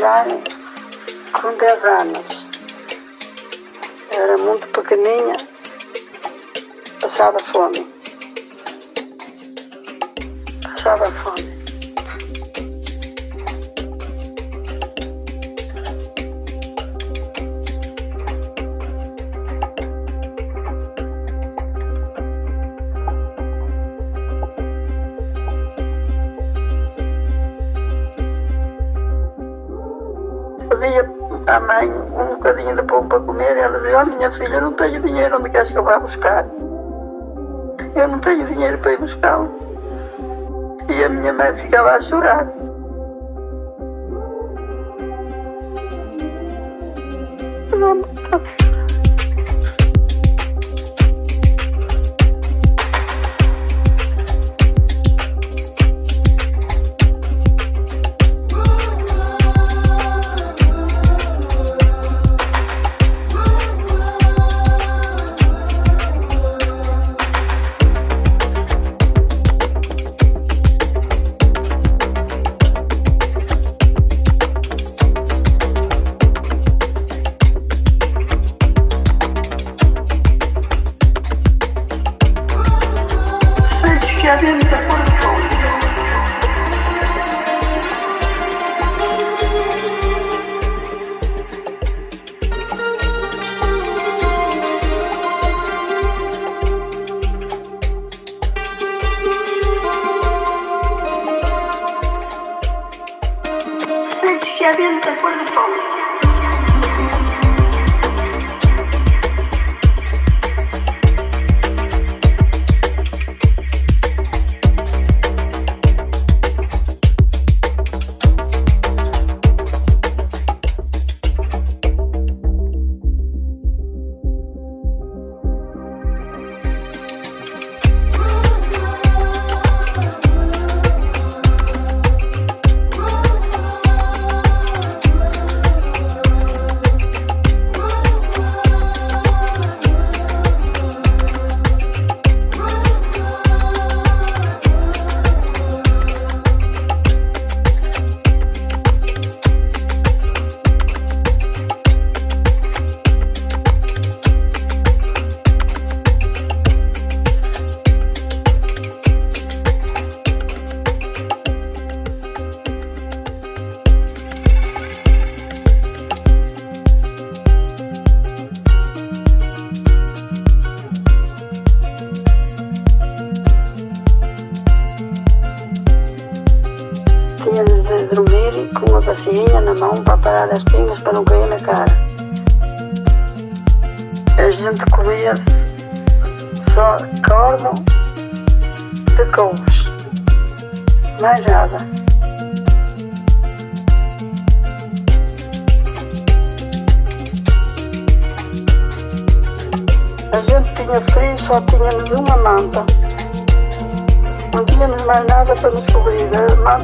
Rosário com 10 anos. Era muito pequeninha, passava fome. Passava fome. dinheiro onde queres que eu vá buscar? Eu não tenho dinheiro para ir buscá-lo. E a minha mãe ficava a chorar. Vamos.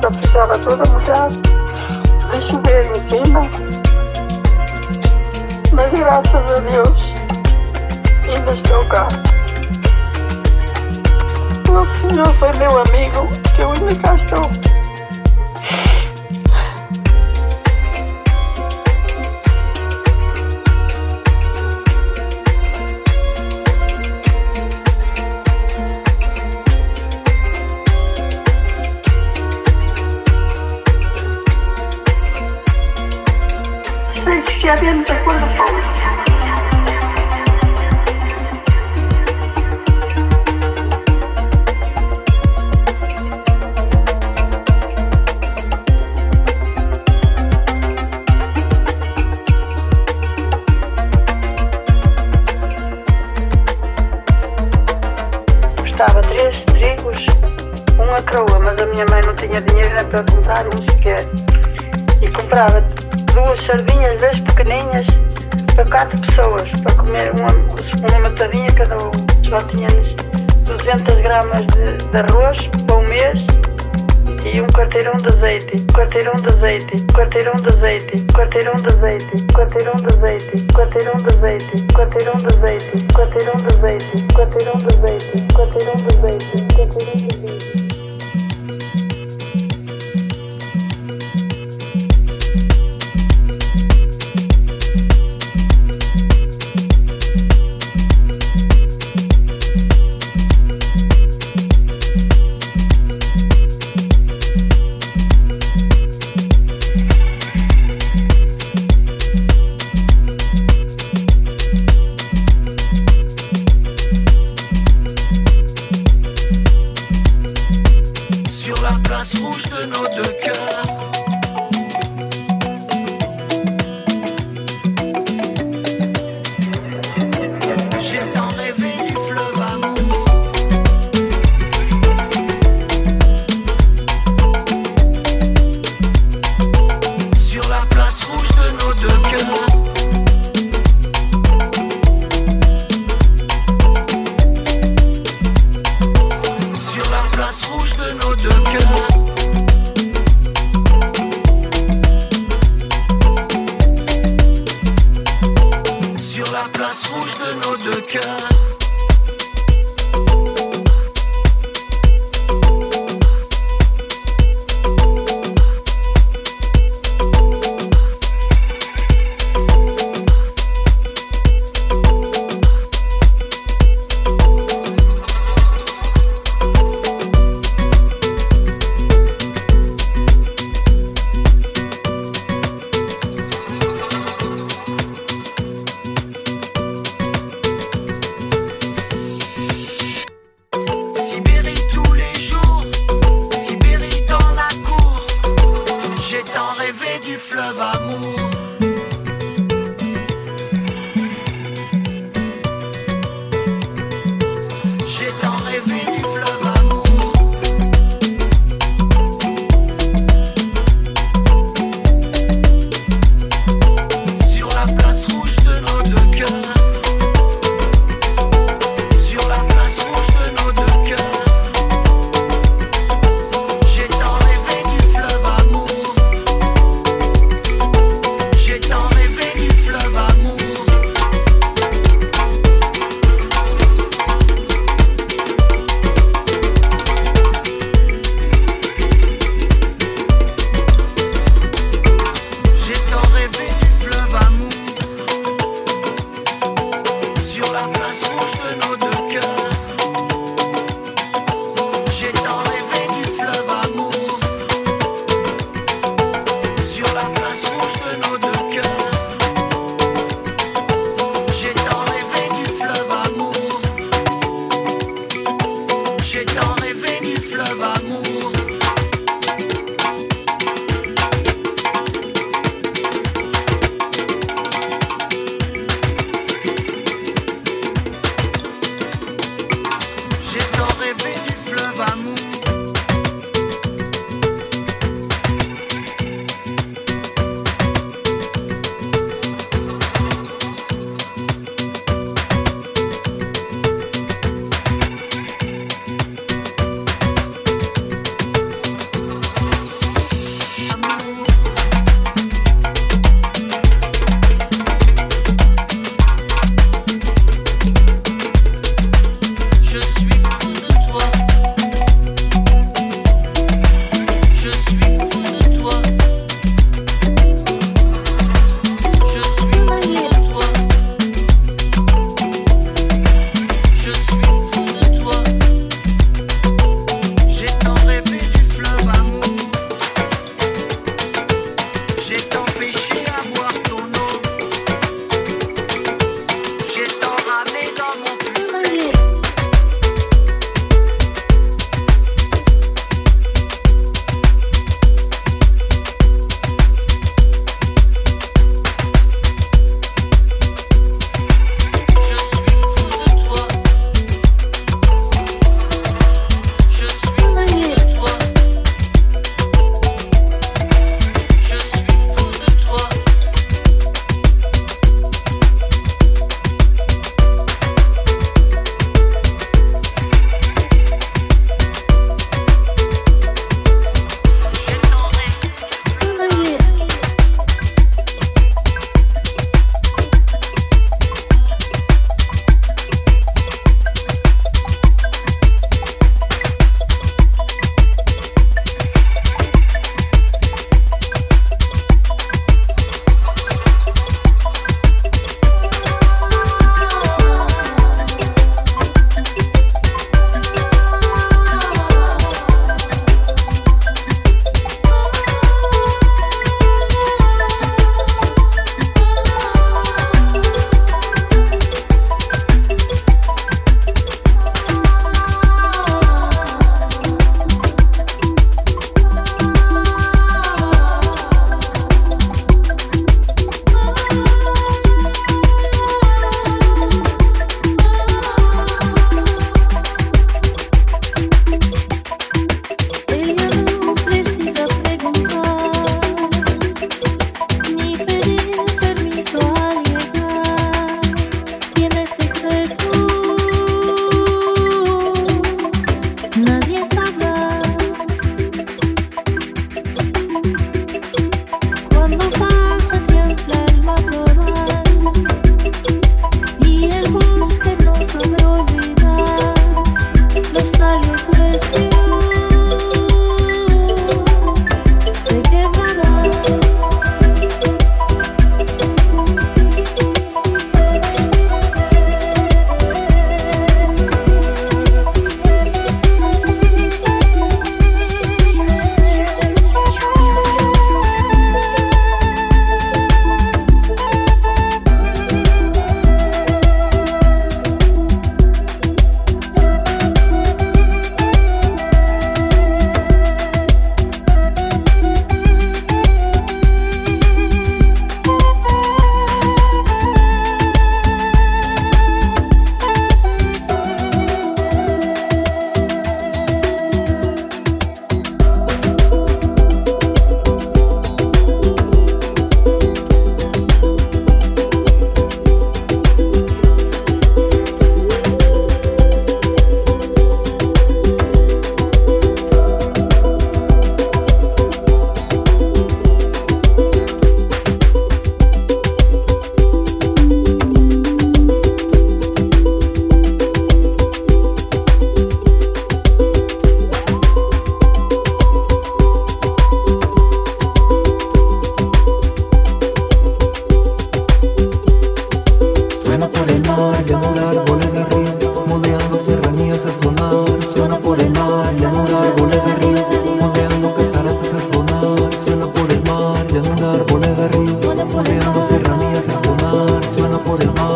casa estava toda mudada, de chuveiro em cima. Mas graças a Deus, ainda estou cá. O senhor foi meu amigo, que eu ainda cá estou. que azeite, quarteirão de azeite, quarteirão de azeite, quarteirão de azeite, quarteirão de azeite, quarteirão de azeite, quarteirão de azeite, quarteirão de azeite, quarteirão de azeite,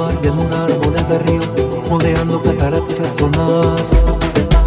mar y en una arboleda río, moldeando cataratas a sonar.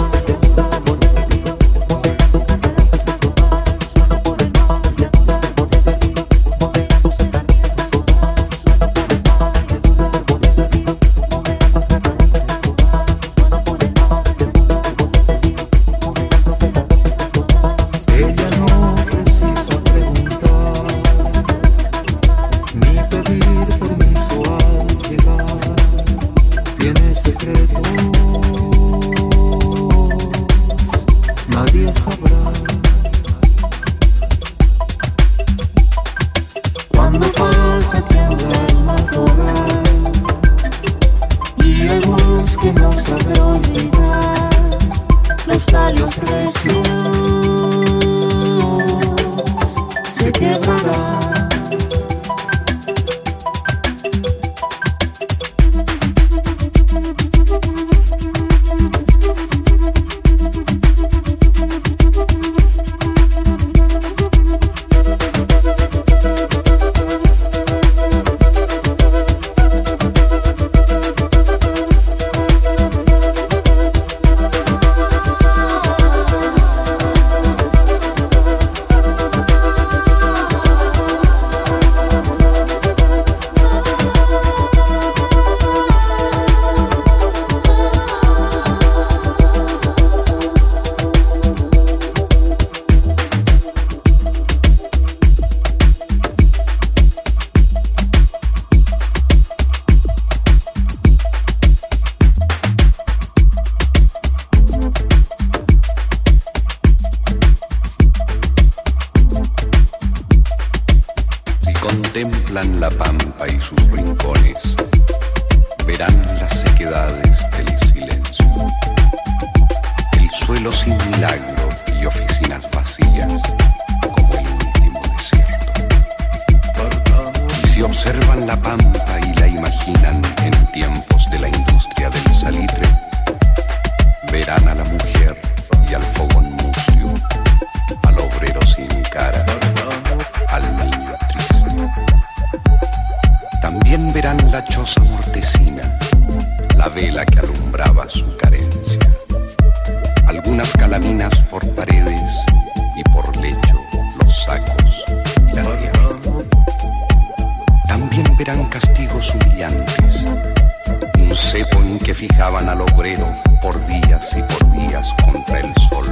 fijaban al obrero por días y por días contra el sol.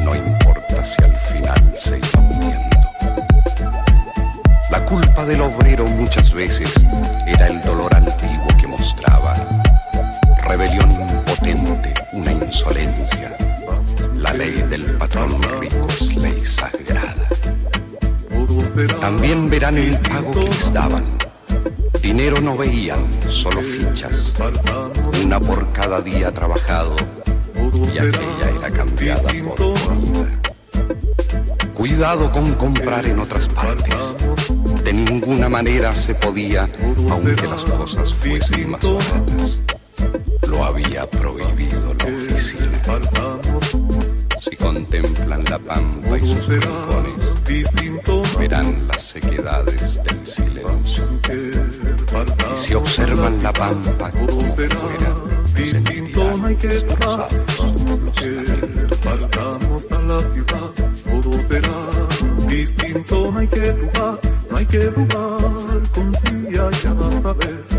No importa si al final se iba muriendo. La culpa del obrero muchas veces era el dolor antiguo que mostraba. Rebelión impotente, una insolencia. La ley del patrón rico es ley sagrada. También verán el pago que les daban Dinero no veían, solo fichas, una por cada día trabajado y aquella era cambiada por otra. Cuidado con comprar en otras partes. De ninguna manera se podía, aunque las cosas fuesen más baratas. Lo había prohibido la oficina. Si contemplan la pampa y sus rincones, verán las sequedades del silencio y se observan la pampa como fuera distinto no hay que escapar solo que partamos a la ciudad todo será distinto. No hay que jugar no hay que jugar confía ya vas a ver.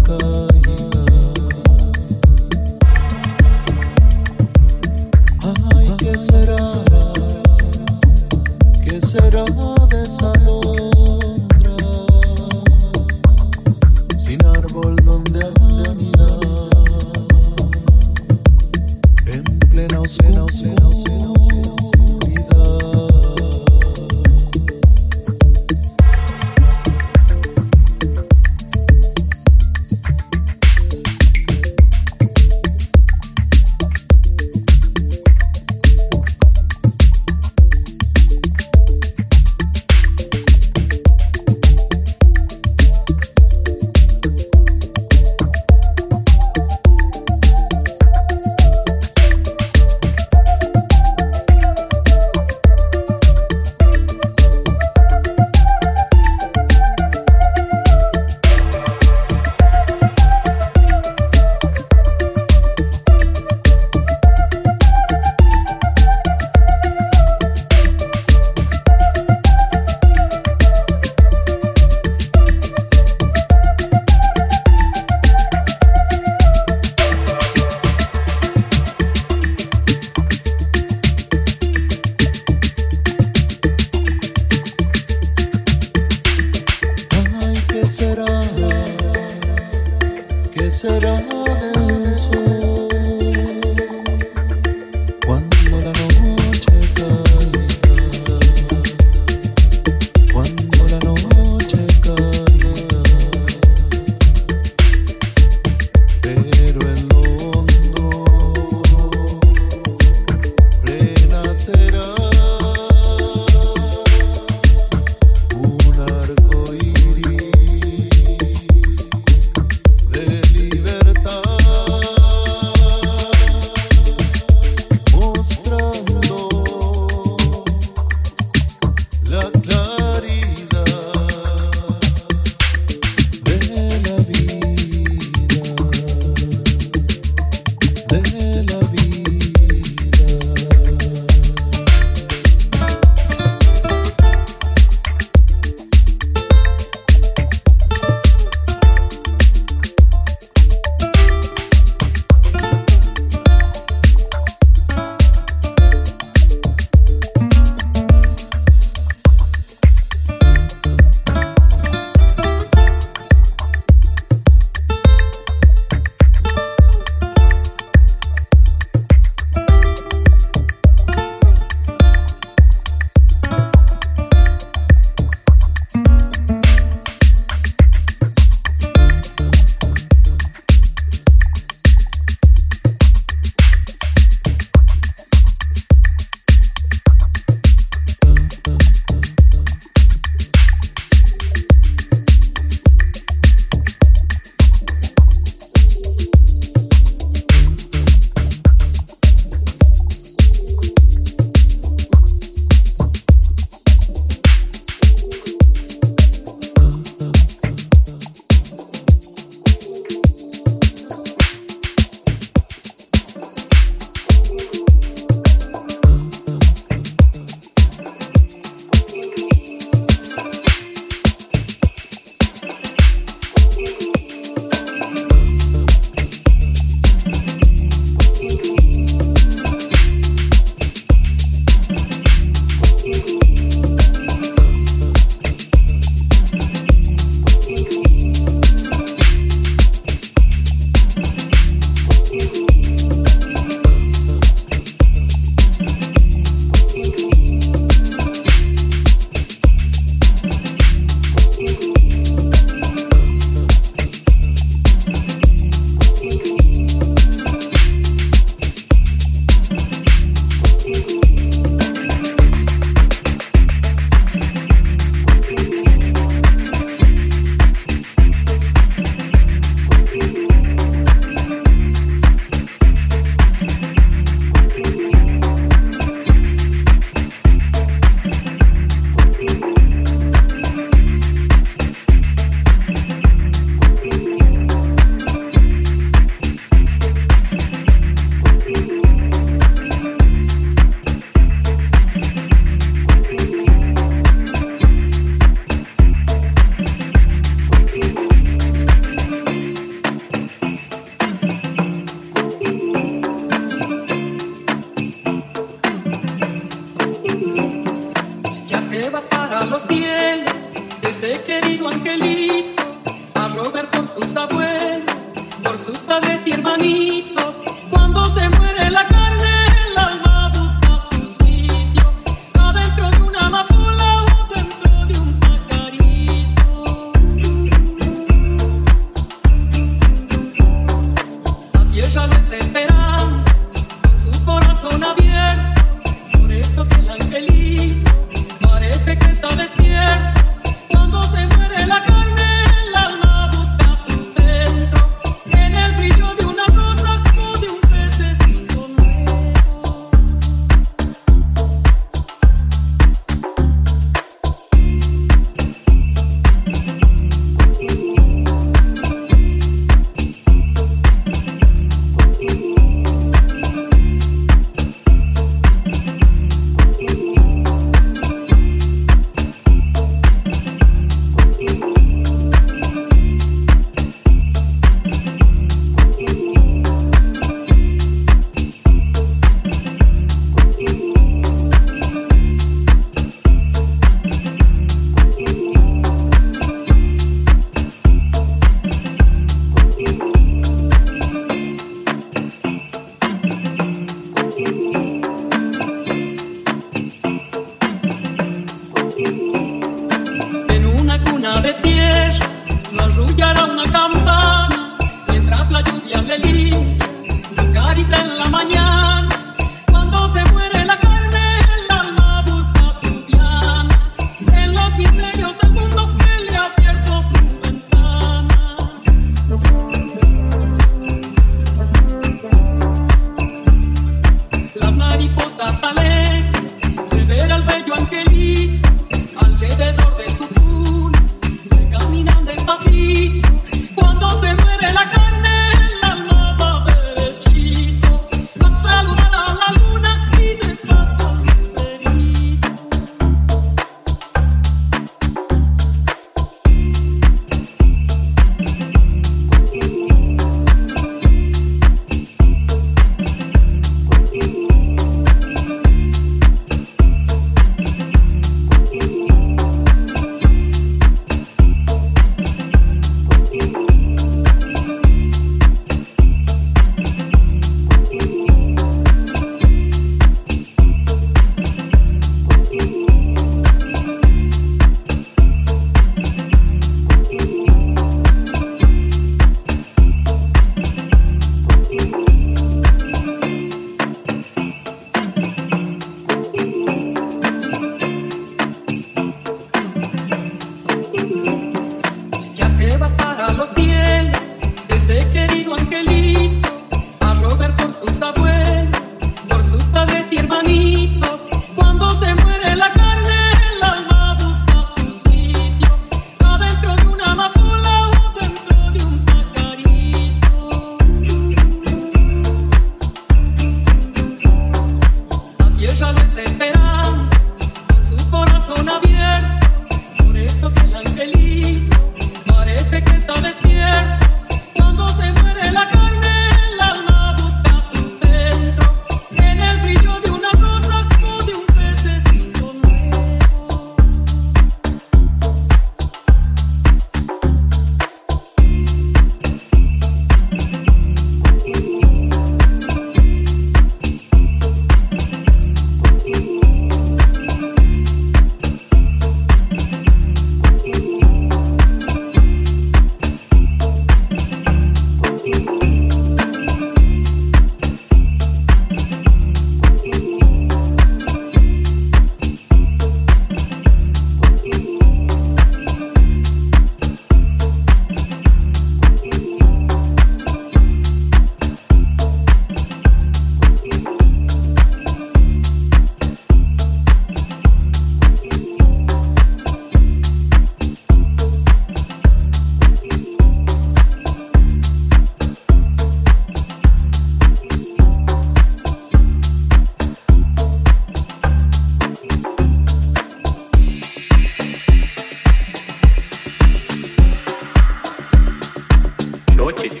noches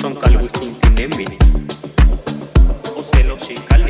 son calvos sin tinembe o celos y calvos.